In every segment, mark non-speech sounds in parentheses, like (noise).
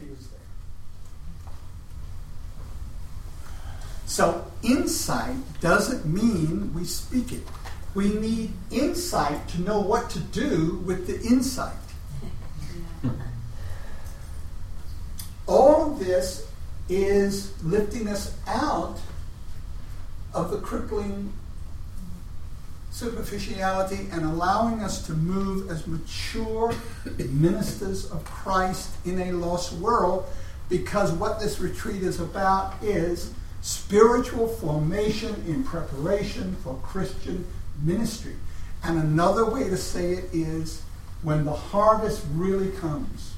There. So, insight doesn't mean we speak it. We need insight to know what to do with the insight. (laughs) All this is lifting us out of the crippling superficiality and allowing us to move as mature ministers of Christ in a lost world because what this retreat is about is spiritual formation in preparation for Christian ministry. And another way to say it is when the harvest really comes,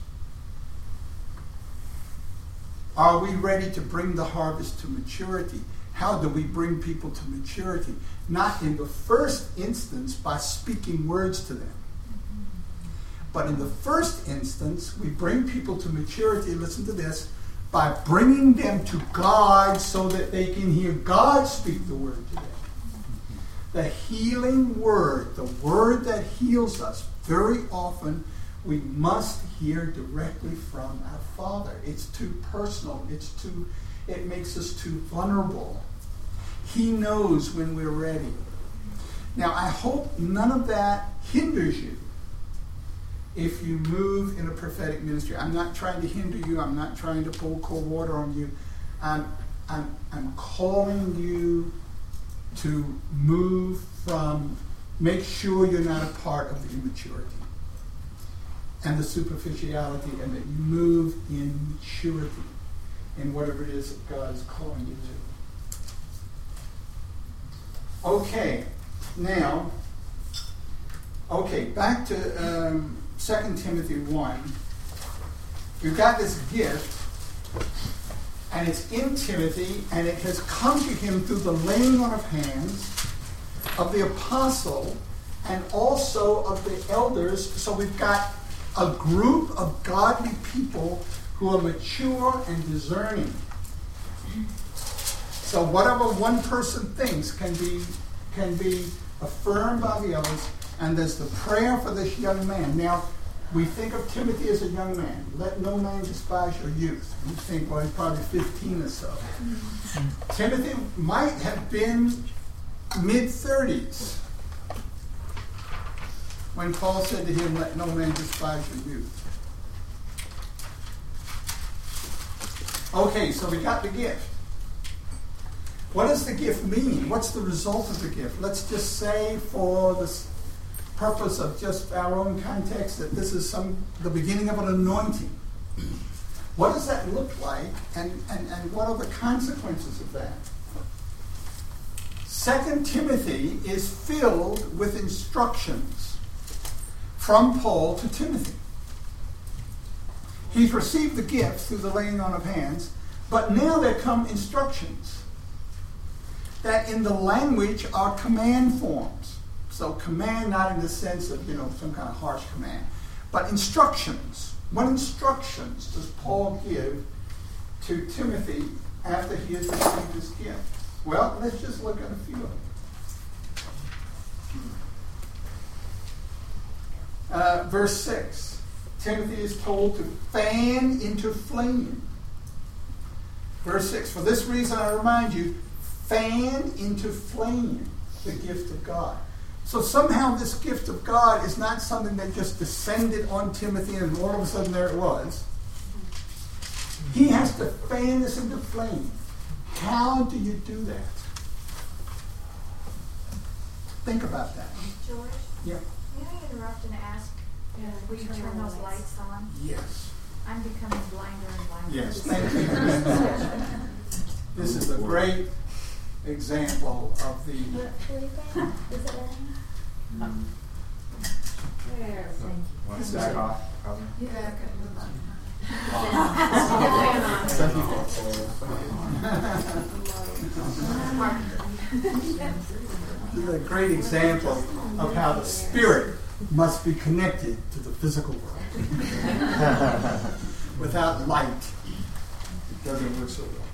are we ready to bring the harvest to maturity? How do we bring people to maturity? Not in the first instance by speaking words to them. But in the first instance, we bring people to maturity, listen to this, by bringing them to God so that they can hear God speak the word to them. The healing word, the word that heals us, very often we must hear directly from our Father. It's too personal. It's too it makes us too vulnerable. He knows when we're ready. Now, I hope none of that hinders you if you move in a prophetic ministry. I'm not trying to hinder you, I'm not trying to pour cold water on you. I'm, I'm, I'm calling you to move from, make sure you're not a part of the immaturity and the superficiality, and that you move in maturity in whatever it is that God is calling you to. Okay, now, okay, back to um, 2 Timothy 1. We've got this gift, and it's in Timothy, and it has come to him through the laying on of hands of the apostle and also of the elders. So we've got a group of godly people who are mature and discerning. So whatever one person thinks can be can be affirmed by the others, and there's the prayer for this young man. Now, we think of Timothy as a young man. Let no man despise your youth. We think, well, he's probably 15 or so. Mm-hmm. Timothy might have been mid 30s when Paul said to him, Let no man despise your youth. Okay, so we got the gift. What does the gift mean? What's the result of the gift? Let's just say, for the purpose of just our own context, that this is some the beginning of an anointing. (clears throat) What does that look like, and, and, and what are the consequences of that? Second Timothy is filled with instructions from Paul to Timothy. He's received the gift through the laying on of hands, but now there come instructions that in the language are command forms. So command not in the sense of, you know, some kind of harsh command, but instructions. What instructions does Paul give to Timothy after he has received his gift? Well, let's just look at a few of them. Uh, verse 6 Timothy is told to fan into flame. Verse 6 For this reason I remind you, fan into flame the gift of God. So somehow this gift of God is not something that just descended on Timothy and all of a sudden there it was. He has to fan this into flame. How do you do that? Think about that. George? Yeah. May I interrupt and ask, uh, will you turn those lights on? Yes. I'm becoming blinder and blinder. Yes, thank you. (laughs) This is a great example of the Is it letting? There, thank you. Want to back off? Probably. Yeah, This is a great example of how the spirit must be connected to the physical world. (laughs) Without light, it doesn't work so well.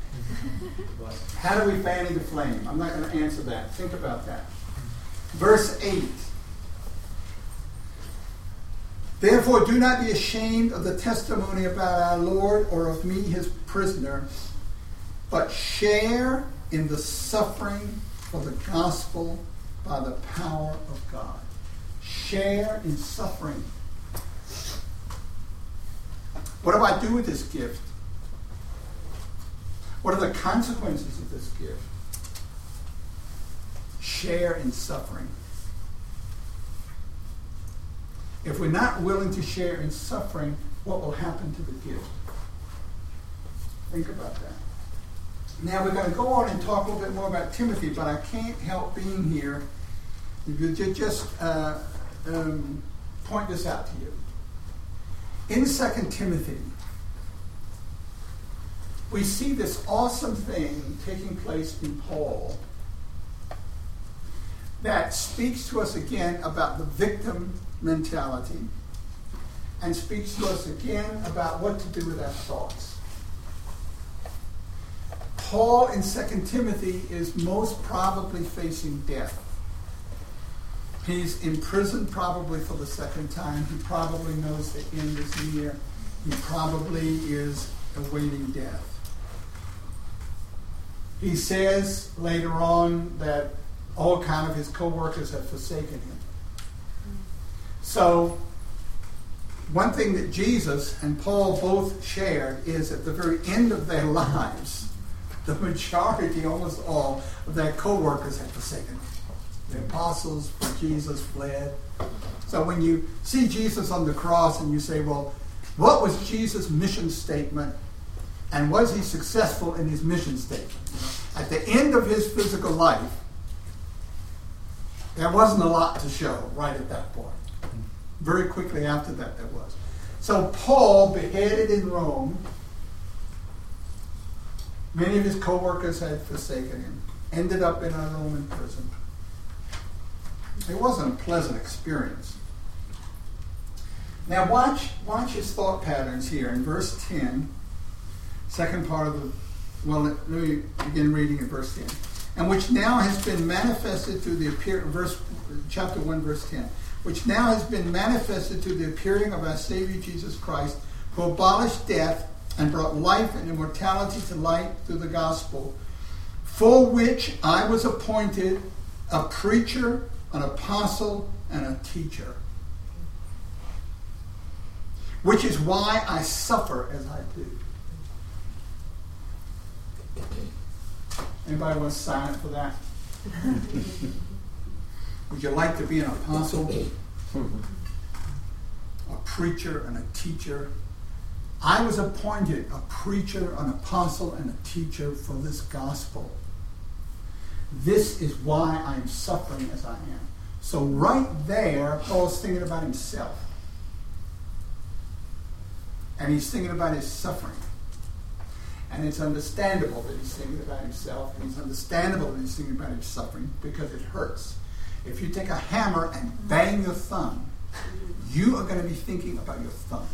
How do we fan the flame? I'm not going to answer that. Think about that. Verse 8. Therefore, do not be ashamed of the testimony about our Lord or of me, his prisoner, but share in the suffering for the gospel by the power of God. Share in suffering. What do I do with this gift? What are the consequences of this gift? Share in suffering. If we're not willing to share in suffering, what will happen to the gift? Think about that. Now we're going to go on and talk a little bit more about Timothy, but I can't help being here. Just uh, um, point this out to you. In 2 Timothy, we see this awesome thing taking place in Paul that speaks to us again about the victim mentality and speaks to us again about what to do with our thoughts. Paul in 2 Timothy is most probably facing death. He's imprisoned probably for the second time. He probably knows the end is near. He probably is awaiting death. He says later on that all kind of his co-workers have forsaken him. So one thing that Jesus and Paul both shared is at the very end of their (laughs) lives, the majority, almost all, of their co-workers had forsaken them. The apostles for Jesus fled. So when you see Jesus on the cross and you say, well, what was Jesus' mission statement and was he successful in his mission statement? At the end of his physical life, there wasn't a lot to show right at that point. Very quickly after that, there was. So Paul, beheaded in Rome, Many of his co-workers had forsaken him. Ended up in a Roman prison. It wasn't a pleasant experience. Now watch, watch his thought patterns here in verse 10, second part of the, well, let me begin reading in verse 10. And which now has been manifested through the appear, verse, chapter 1, verse 10, which now has been manifested through the appearing of our Savior Jesus Christ, who abolished death and brought life and immortality to light through the gospel, for which I was appointed a preacher, an apostle, and a teacher. Which is why I suffer as I do. Anybody want to sign up for that? (laughs) Would you like to be an apostle, a preacher, and a teacher? I was appointed a preacher, an apostle, and a teacher for this gospel. This is why I'm suffering as I am. So, right there, Paul's thinking about himself. And he's thinking about his suffering. And it's understandable that he's thinking about himself, and it's understandable that he's thinking about his suffering because it hurts. If you take a hammer and bang your thumb, you are going to be thinking about your thumb.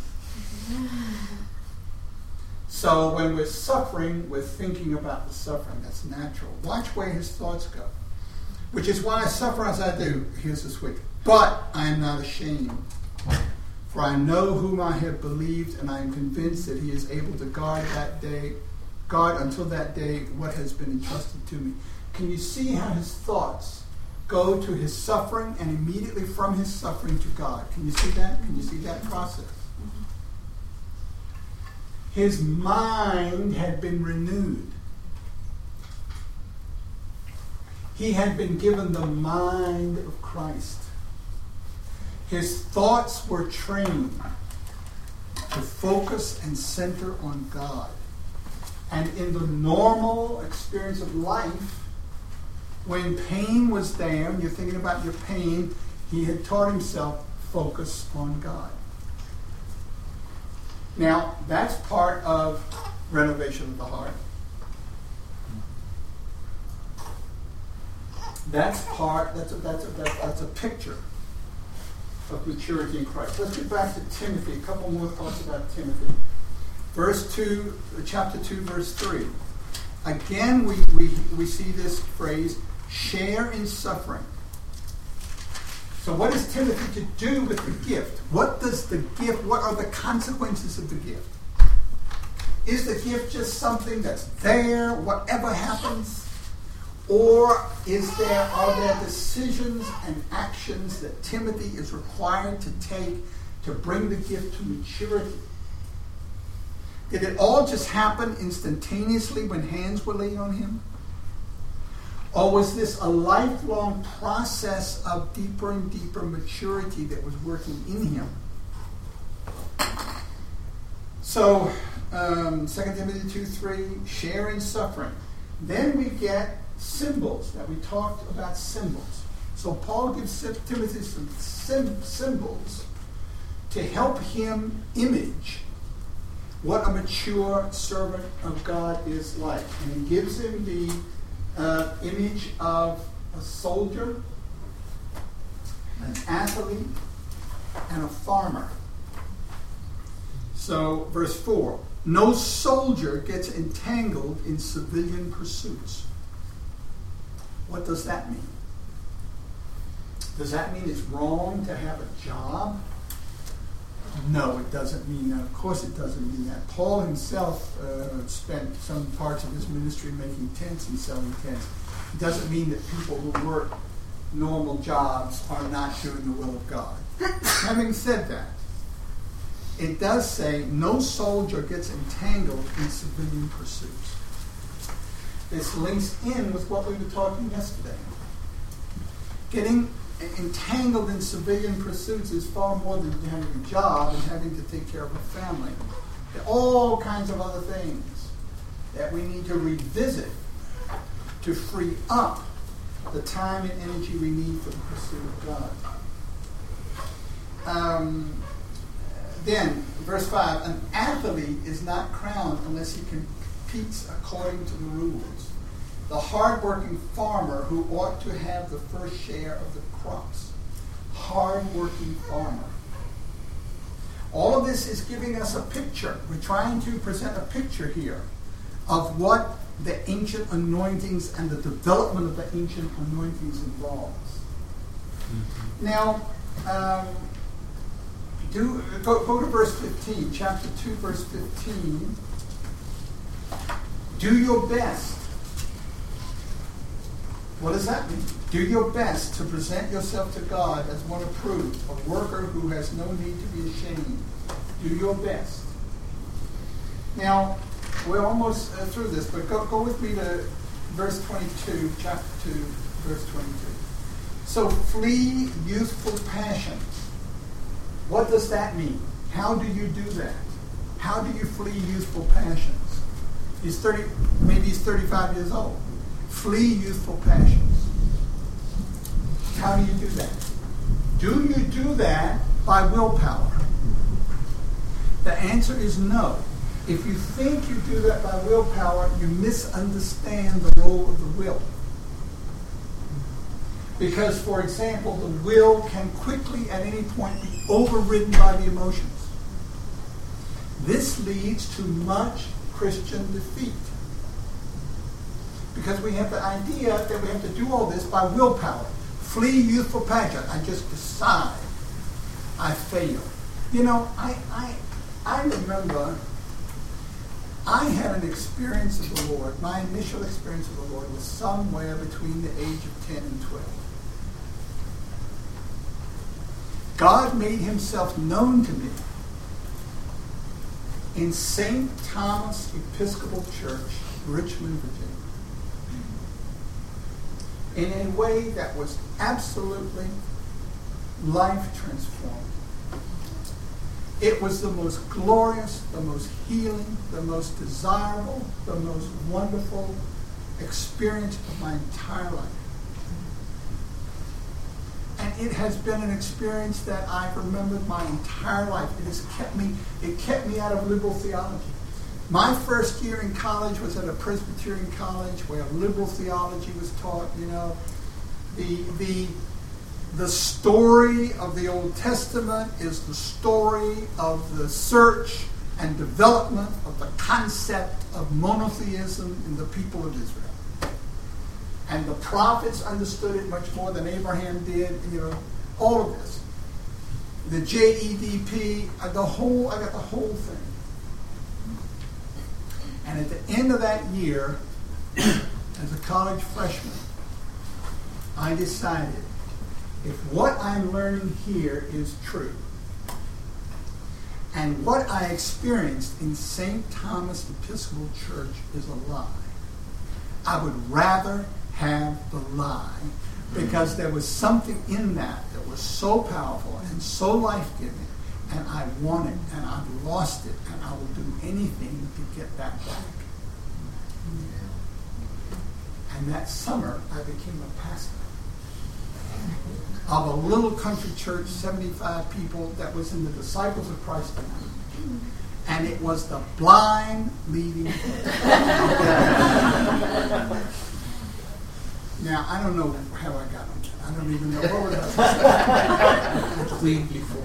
So when we're suffering, we're thinking about the suffering. That's natural. Watch where his thoughts go. Which is why I suffer as I do. Here's the switch. But I am not ashamed. For I know whom I have believed, and I am convinced that he is able to guard that day, guard until that day what has been entrusted to me. Can you see how his thoughts go to his suffering and immediately from his suffering to God? Can you see that? Can you see that process? his mind had been renewed. He had been given the mind of Christ. His thoughts were trained to focus and center on God. And in the normal experience of life, when pain was there, and you're thinking about your pain, he had taught himself focus on God. Now, that's part of renovation of the heart. That's part, that's a, that's a, that's a picture of maturity in Christ. Let's get back to Timothy. A couple more thoughts about Timothy. Verse 2, uh, chapter 2, verse 3. Again, we, we, we see this phrase share in suffering. So, what is Timothy to do with the gift? What does the gift, what are the consequences of the gift? Is the gift just something that's there, whatever happens? Or is there, are there decisions and actions that Timothy is required to take to bring the gift to maturity? Did it all just happen instantaneously when hands were laid on him? Or was this a lifelong process of deeper and deeper maturity that was working in him? So, um, 2 Timothy 2 3, sharing suffering. Then we get symbols, that we talked about symbols. So, Paul gives Timothy some sim- symbols to help him image what a mature servant of God is like. And he gives him the uh, image of a soldier, an athlete, and a farmer. So, verse 4 no soldier gets entangled in civilian pursuits. What does that mean? Does that mean it's wrong to have a job? No, it doesn't mean that. Of course, it doesn't mean that. Paul himself uh, spent some parts of his ministry making tents and selling tents. It doesn't mean that people who work normal jobs are not doing the will of God. Having said that, it does say no soldier gets entangled in civilian pursuits. This links in with what we were talking yesterday. Getting entangled in civilian pursuits is far more than having a job and having to take care of a family. There are all kinds of other things that we need to revisit to free up the time and energy we need for the pursuit of God. Um, then, verse 5 an athlete is not crowned unless he competes according to the rules. The hardworking farmer who ought to have the first share of the crops. Hardworking farmer. All of this is giving us a picture. We're trying to present a picture here of what the ancient anointings and the development of the ancient anointings involves. Mm-hmm. Now, um, do go, go to verse 15, chapter 2, verse 15. Do your best what does that mean? Do your best to present yourself to God as one approved, a worker who has no need to be ashamed. Do your best. Now, we're almost uh, through this, but go, go with me to verse 22, chapter 2, verse 22. So flee youthful passions. What does that mean? How do you do that? How do you flee youthful passions? He's 30, maybe he's 35 years old. Flee youthful passions. How do you do that? Do you do that by willpower? The answer is no. If you think you do that by willpower, you misunderstand the role of the will. Because, for example, the will can quickly at any point be overridden by the emotions. This leads to much Christian defeat because we have the idea that we have to do all this by willpower. Flee youthful passion. I just decide I fail. You know, I, I, I remember I had an experience of the Lord. My initial experience of the Lord was somewhere between the age of 10 and 12. God made himself known to me in St. Thomas Episcopal Church, Richmond, Virginia in a way that was absolutely life transforming. It was the most glorious, the most healing, the most desirable, the most wonderful experience of my entire life. It has been an experience that I've remembered my entire life. It has kept me, it kept me out of liberal theology. My first year in college was at a Presbyterian college where liberal theology was taught. You know, the the the story of the Old Testament is the story of the search and development of the concept of monotheism in the people of Israel. And the prophets understood it much more than Abraham did. You know, all of this. The JEDP, uh, the whole, I got the whole thing. And at the end of that year, (clears throat) as a college freshman, I decided if what I'm learning here is true, and what I experienced in St. Thomas Episcopal Church is a lie, I would rather have the lie because there was something in that that was so powerful and so life giving, and I want it, and I've lost it, and I will do anything to get that back. And that summer, I became a pastor of a little country church, 75 people, that was in the Disciples of Christ And it was the blind leading. (laughs) (laughs) now, I don't know how I got on that. I don't even know. What was (laughs) I Clean, youthful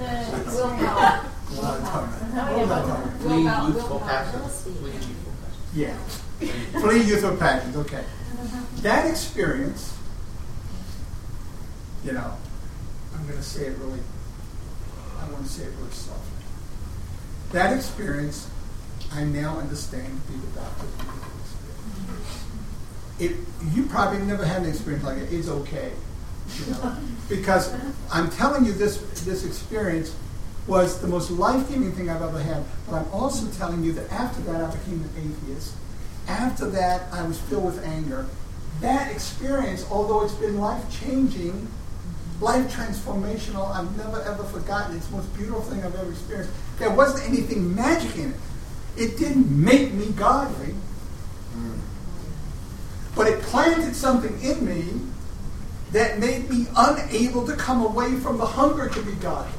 Willpower. Clean, youthful passions. Clean, youthful passions. Yeah. Flee youthful passions, okay. That experience, you know, I'm going to say it really, I want to say it really softly. That experience, I now understand to be the baptism of the Holy Spirit. It, you probably never had an experience like it. It's okay, you know, (laughs) because I'm telling you this this experience was the most life-giving thing I've ever had. But I'm also telling you that after that, I became an atheist. After that, I was filled with anger. That experience, although it's been life-changing, life transformational. I've never ever forgotten. It's the most beautiful thing I've ever experienced. There wasn't anything magic in it. It didn't make me godly, mm. But it planted something in me that made me unable to come away from the hunger to be godly.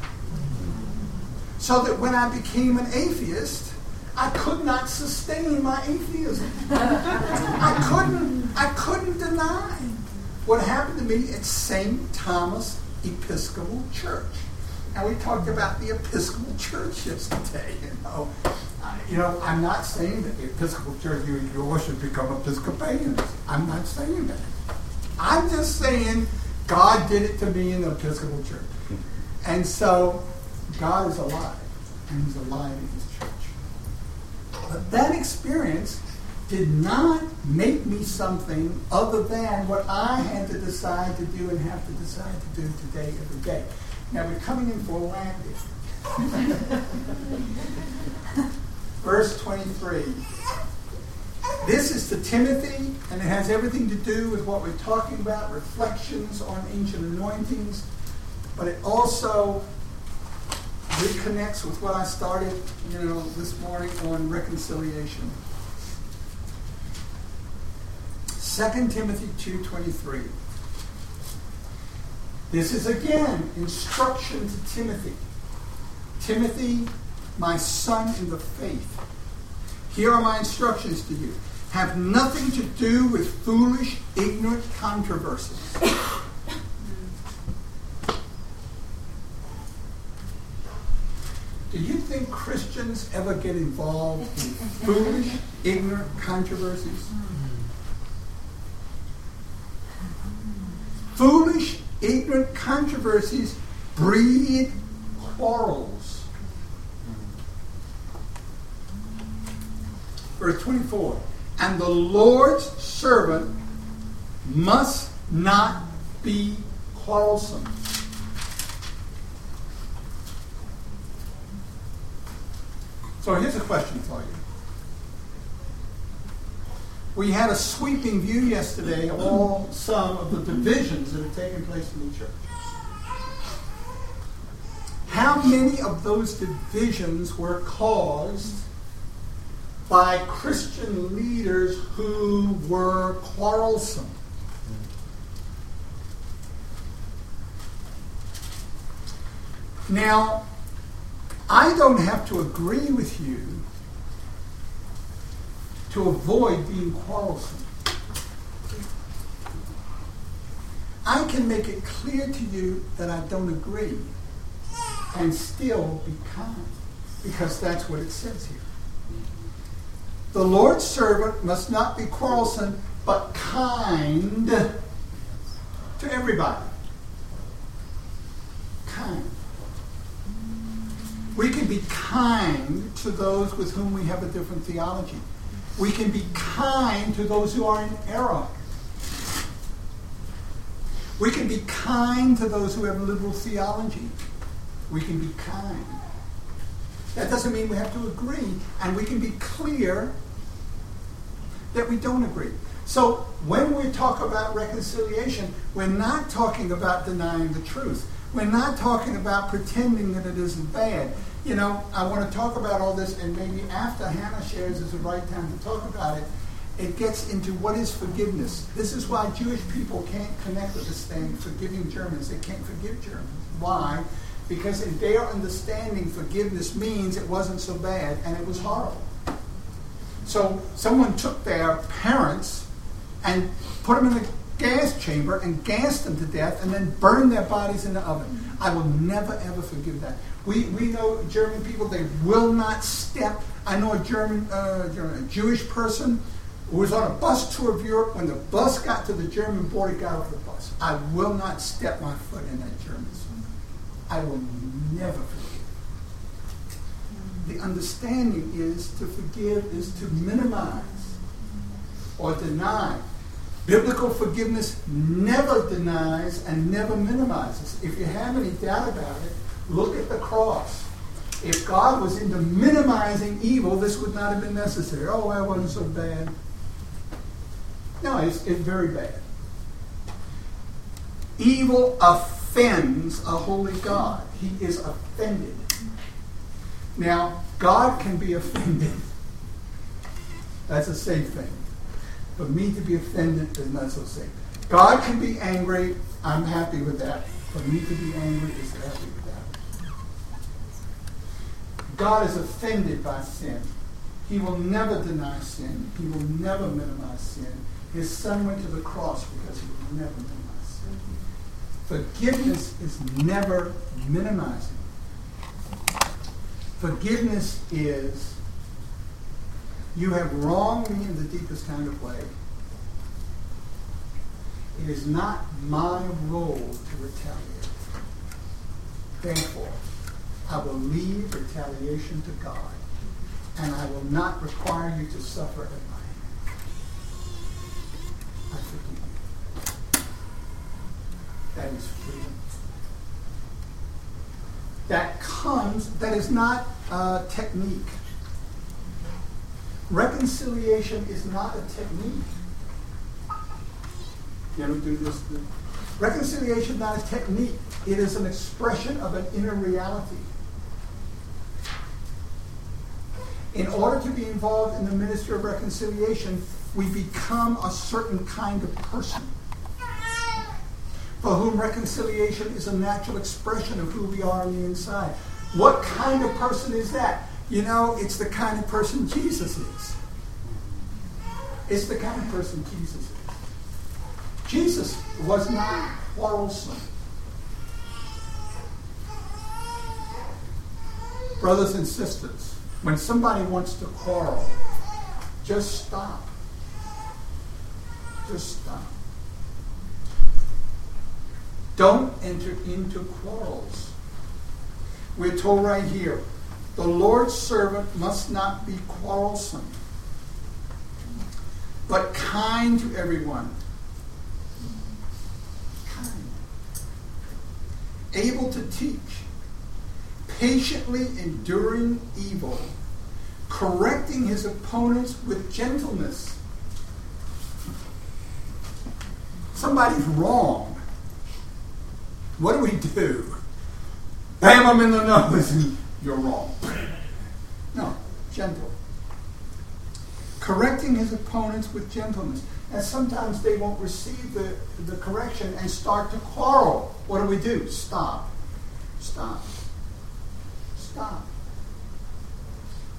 So that when I became an atheist, I could not sustain my atheism. I couldn't. I couldn't deny what happened to me at St. Thomas Episcopal Church. And we talked about the Episcopal Church yesterday. You know, you know, I'm not saying that the Episcopal Church you, you all should become Episcopalians. I'm not saying that. I'm just saying God did it to me in the Episcopal Church, and so God is alive, and He's alive in His church. But that experience did not make me something other than what I had to decide to do and have to decide to do today, every day. Now we're coming in for a landing. (laughs) Verse 23. This is to Timothy, and it has everything to do with what we're talking about reflections on ancient anointings, but it also reconnects with what I started, you know, this morning on reconciliation. 2 Timothy 2:23. This is again instruction to Timothy. Timothy, my son in the faith. Here are my instructions to you. Have nothing to do with foolish, ignorant controversies. Do you think Christians ever get involved in foolish, ignorant controversies? Foolish, ignorant controversies breed quarrels. Verse 24 And the Lord's servant must not be quarrelsome. So here's a question for you. We had a sweeping view yesterday of all some of the divisions that have taken place in the church. How many of those divisions were caused by Christian leaders who were quarrelsome? Now, I don't have to agree with you to avoid being quarrelsome. I can make it clear to you that I don't agree and still be kind because that's what it says here. The Lord's servant must not be quarrelsome, but kind to everybody. Kind. We can be kind to those with whom we have a different theology. We can be kind to those who are in error. We can be kind to those who have liberal theology. We can be kind. That doesn't mean we have to agree, and we can be clear that we don't agree. So when we talk about reconciliation, we're not talking about denying the truth. We're not talking about pretending that it isn't bad. You know, I want to talk about all this, and maybe after Hannah shares is the right time to talk about it. It gets into what is forgiveness. This is why Jewish people can't connect with this thing, forgiving Germans. They can't forgive Germans. Why? Because in their understanding, forgiveness means it wasn't so bad and it was horrible. So someone took their parents and put them in the gas chamber and gassed them to death and then burned their bodies in the oven. I will never ever forgive that. We, we know German people, they will not step. I know a German, uh, a Jewish person who was on a bus tour of Europe. When the bus got to the German border, got off the bus. I will not step my foot in that German. I will never forgive. The understanding is to forgive is to minimize or deny Biblical forgiveness never denies and never minimizes. If you have any doubt about it, look at the cross. If God was into minimizing evil, this would not have been necessary. Oh, that wasn't so bad. No, it's, it's very bad. Evil offends a holy God. He is offended. Now, God can be offended. That's a safe thing. For me to be offended is not so safe. God can be angry. I'm happy with that. For me to be angry is happy with that. God is offended by sin. He will never deny sin. He will never minimize sin. His son went to the cross because he will never minimize sin. Forgiveness is never minimizing. Forgiveness is you have wronged me in the deepest kind of way. It is not my role to retaliate. Therefore, I will leave retaliation to God, and I will not require you to suffer That comes, that is not a technique Reconciliation is not a technique. You ever do this? Reconciliation is not a technique. It is an expression of an inner reality. In order to be involved in the ministry of reconciliation, we become a certain kind of person for whom reconciliation is a natural expression of who we are on the inside. What kind of person is that? You know, it's the kind of person Jesus is. It's the kind of person Jesus is. Jesus was not quarrelsome. Brothers and sisters, when somebody wants to quarrel, just stop. Just stop. Don't enter into quarrels. We're told right here the Lord's servant must not be quarrelsome, but kind to everyone. Kind. Able to teach, patiently enduring evil, correcting his opponents with gentleness. Somebody's wrong. What do we do? Bam them in the nose and you're wrong. No, gentle. Correcting his opponents with gentleness. And sometimes they won't receive the, the correction and start to quarrel. What do we do? Stop. Stop. Stop.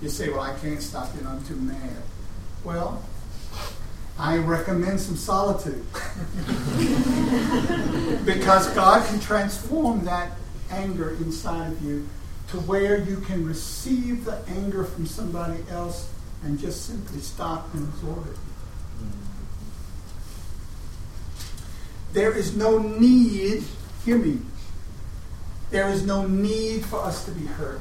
You say, well, I can't stop you, I'm too mad. Well, I recommend some solitude. because God can transform that anger inside of you to where you can receive the anger from somebody else and just simply stop and absorb it. There is no need, hear me, there is no need for us to be hurt.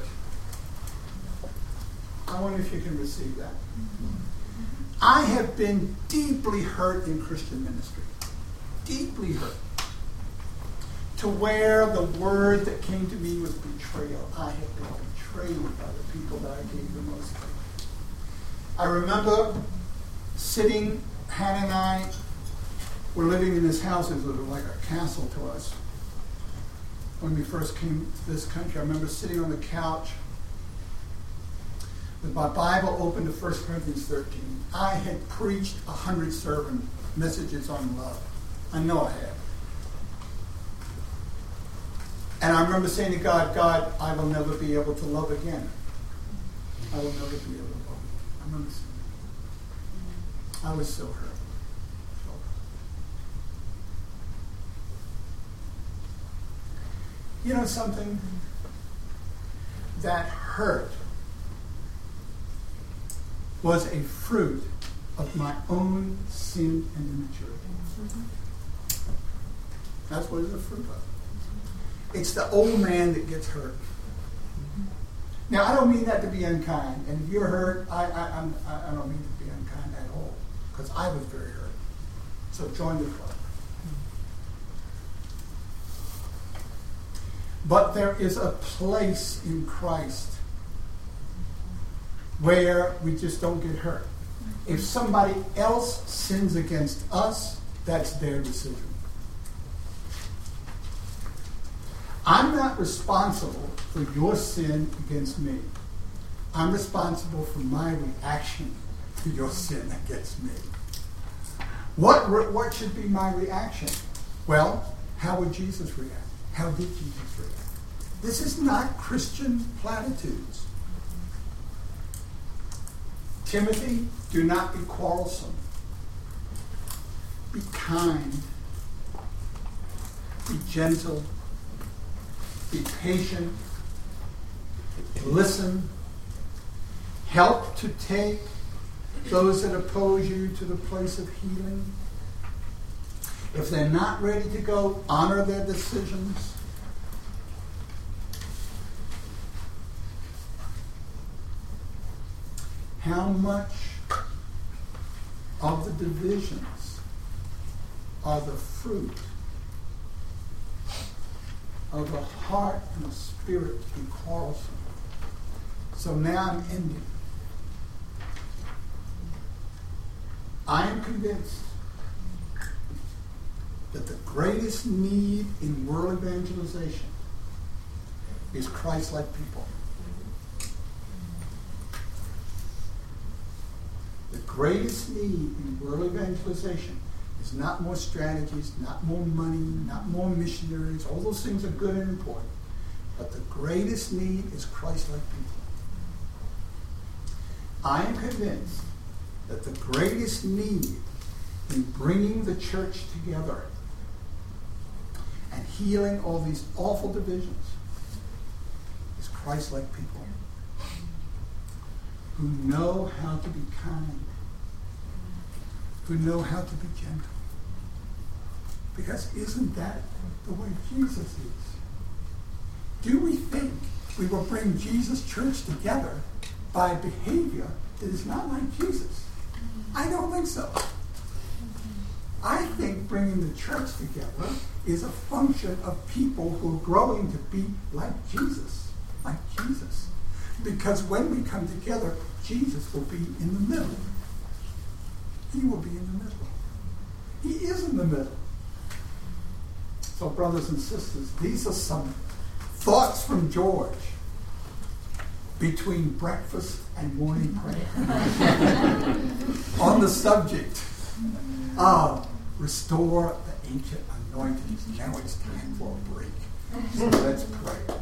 I wonder if you can receive that. I have been deeply hurt in Christian ministry. Deeply hurt. To where the word that came to me was betrayal. I have been betrayed by the people that I gave the most. I remember sitting, Hannah and I were living in this house. It was like a castle to us. When we first came to this country, I remember sitting on the couch with my Bible open to 1 Corinthians 13. I had preached a hundred sermon messages on love. I know I had. And I remember saying to God, God, I will never be able to love again. I will never be able to love again. I remember saying that. I was so hurt. You know something? That hurt was a fruit of my own sin and immaturity. That's what it's a fruit of. It's the old man that gets hurt. Now, I don't mean that to be unkind. And if you're hurt, I, I, I'm, I don't mean to be unkind at all. Because I was very hurt. So join the club. But there is a place in Christ where we just don't get hurt. If mm-hmm. somebody else sins against us, that's their decision. I'm not responsible for your sin against me. I'm responsible for my reaction to your sin against me. What, what should be my reaction? Well, how would Jesus react? How did Jesus react? This is not Christian platitudes. Timothy, do not be quarrelsome. Be kind. Be gentle. Be patient. Listen. Help to take those that oppose you to the place of healing. If they're not ready to go, honor their decisions. How much of the divisions are the fruit of a heart and a spirit be quarrelsome? So now I'm ending. I am convinced that the greatest need in world evangelization is Christ like people. Greatest need in world evangelization is not more strategies, not more money, not more missionaries. All those things are good and important. But the greatest need is Christ like people. I am convinced that the greatest need in bringing the church together and healing all these awful divisions is Christ like people who know how to be kind, who know how to be gentle. Because isn't that the way Jesus is? Do we think we will bring Jesus' church together by behavior that is not like Jesus? I don't think so. I think bringing the church together is a function of people who are growing to be like Jesus, like Jesus. Because when we come together, Jesus will be in the middle. He will be in the middle. He is in the middle. So, brothers and sisters, these are some thoughts from George between breakfast and morning prayer (laughs) on the subject of restore the ancient anointings. Now it's time for a break. So let's pray.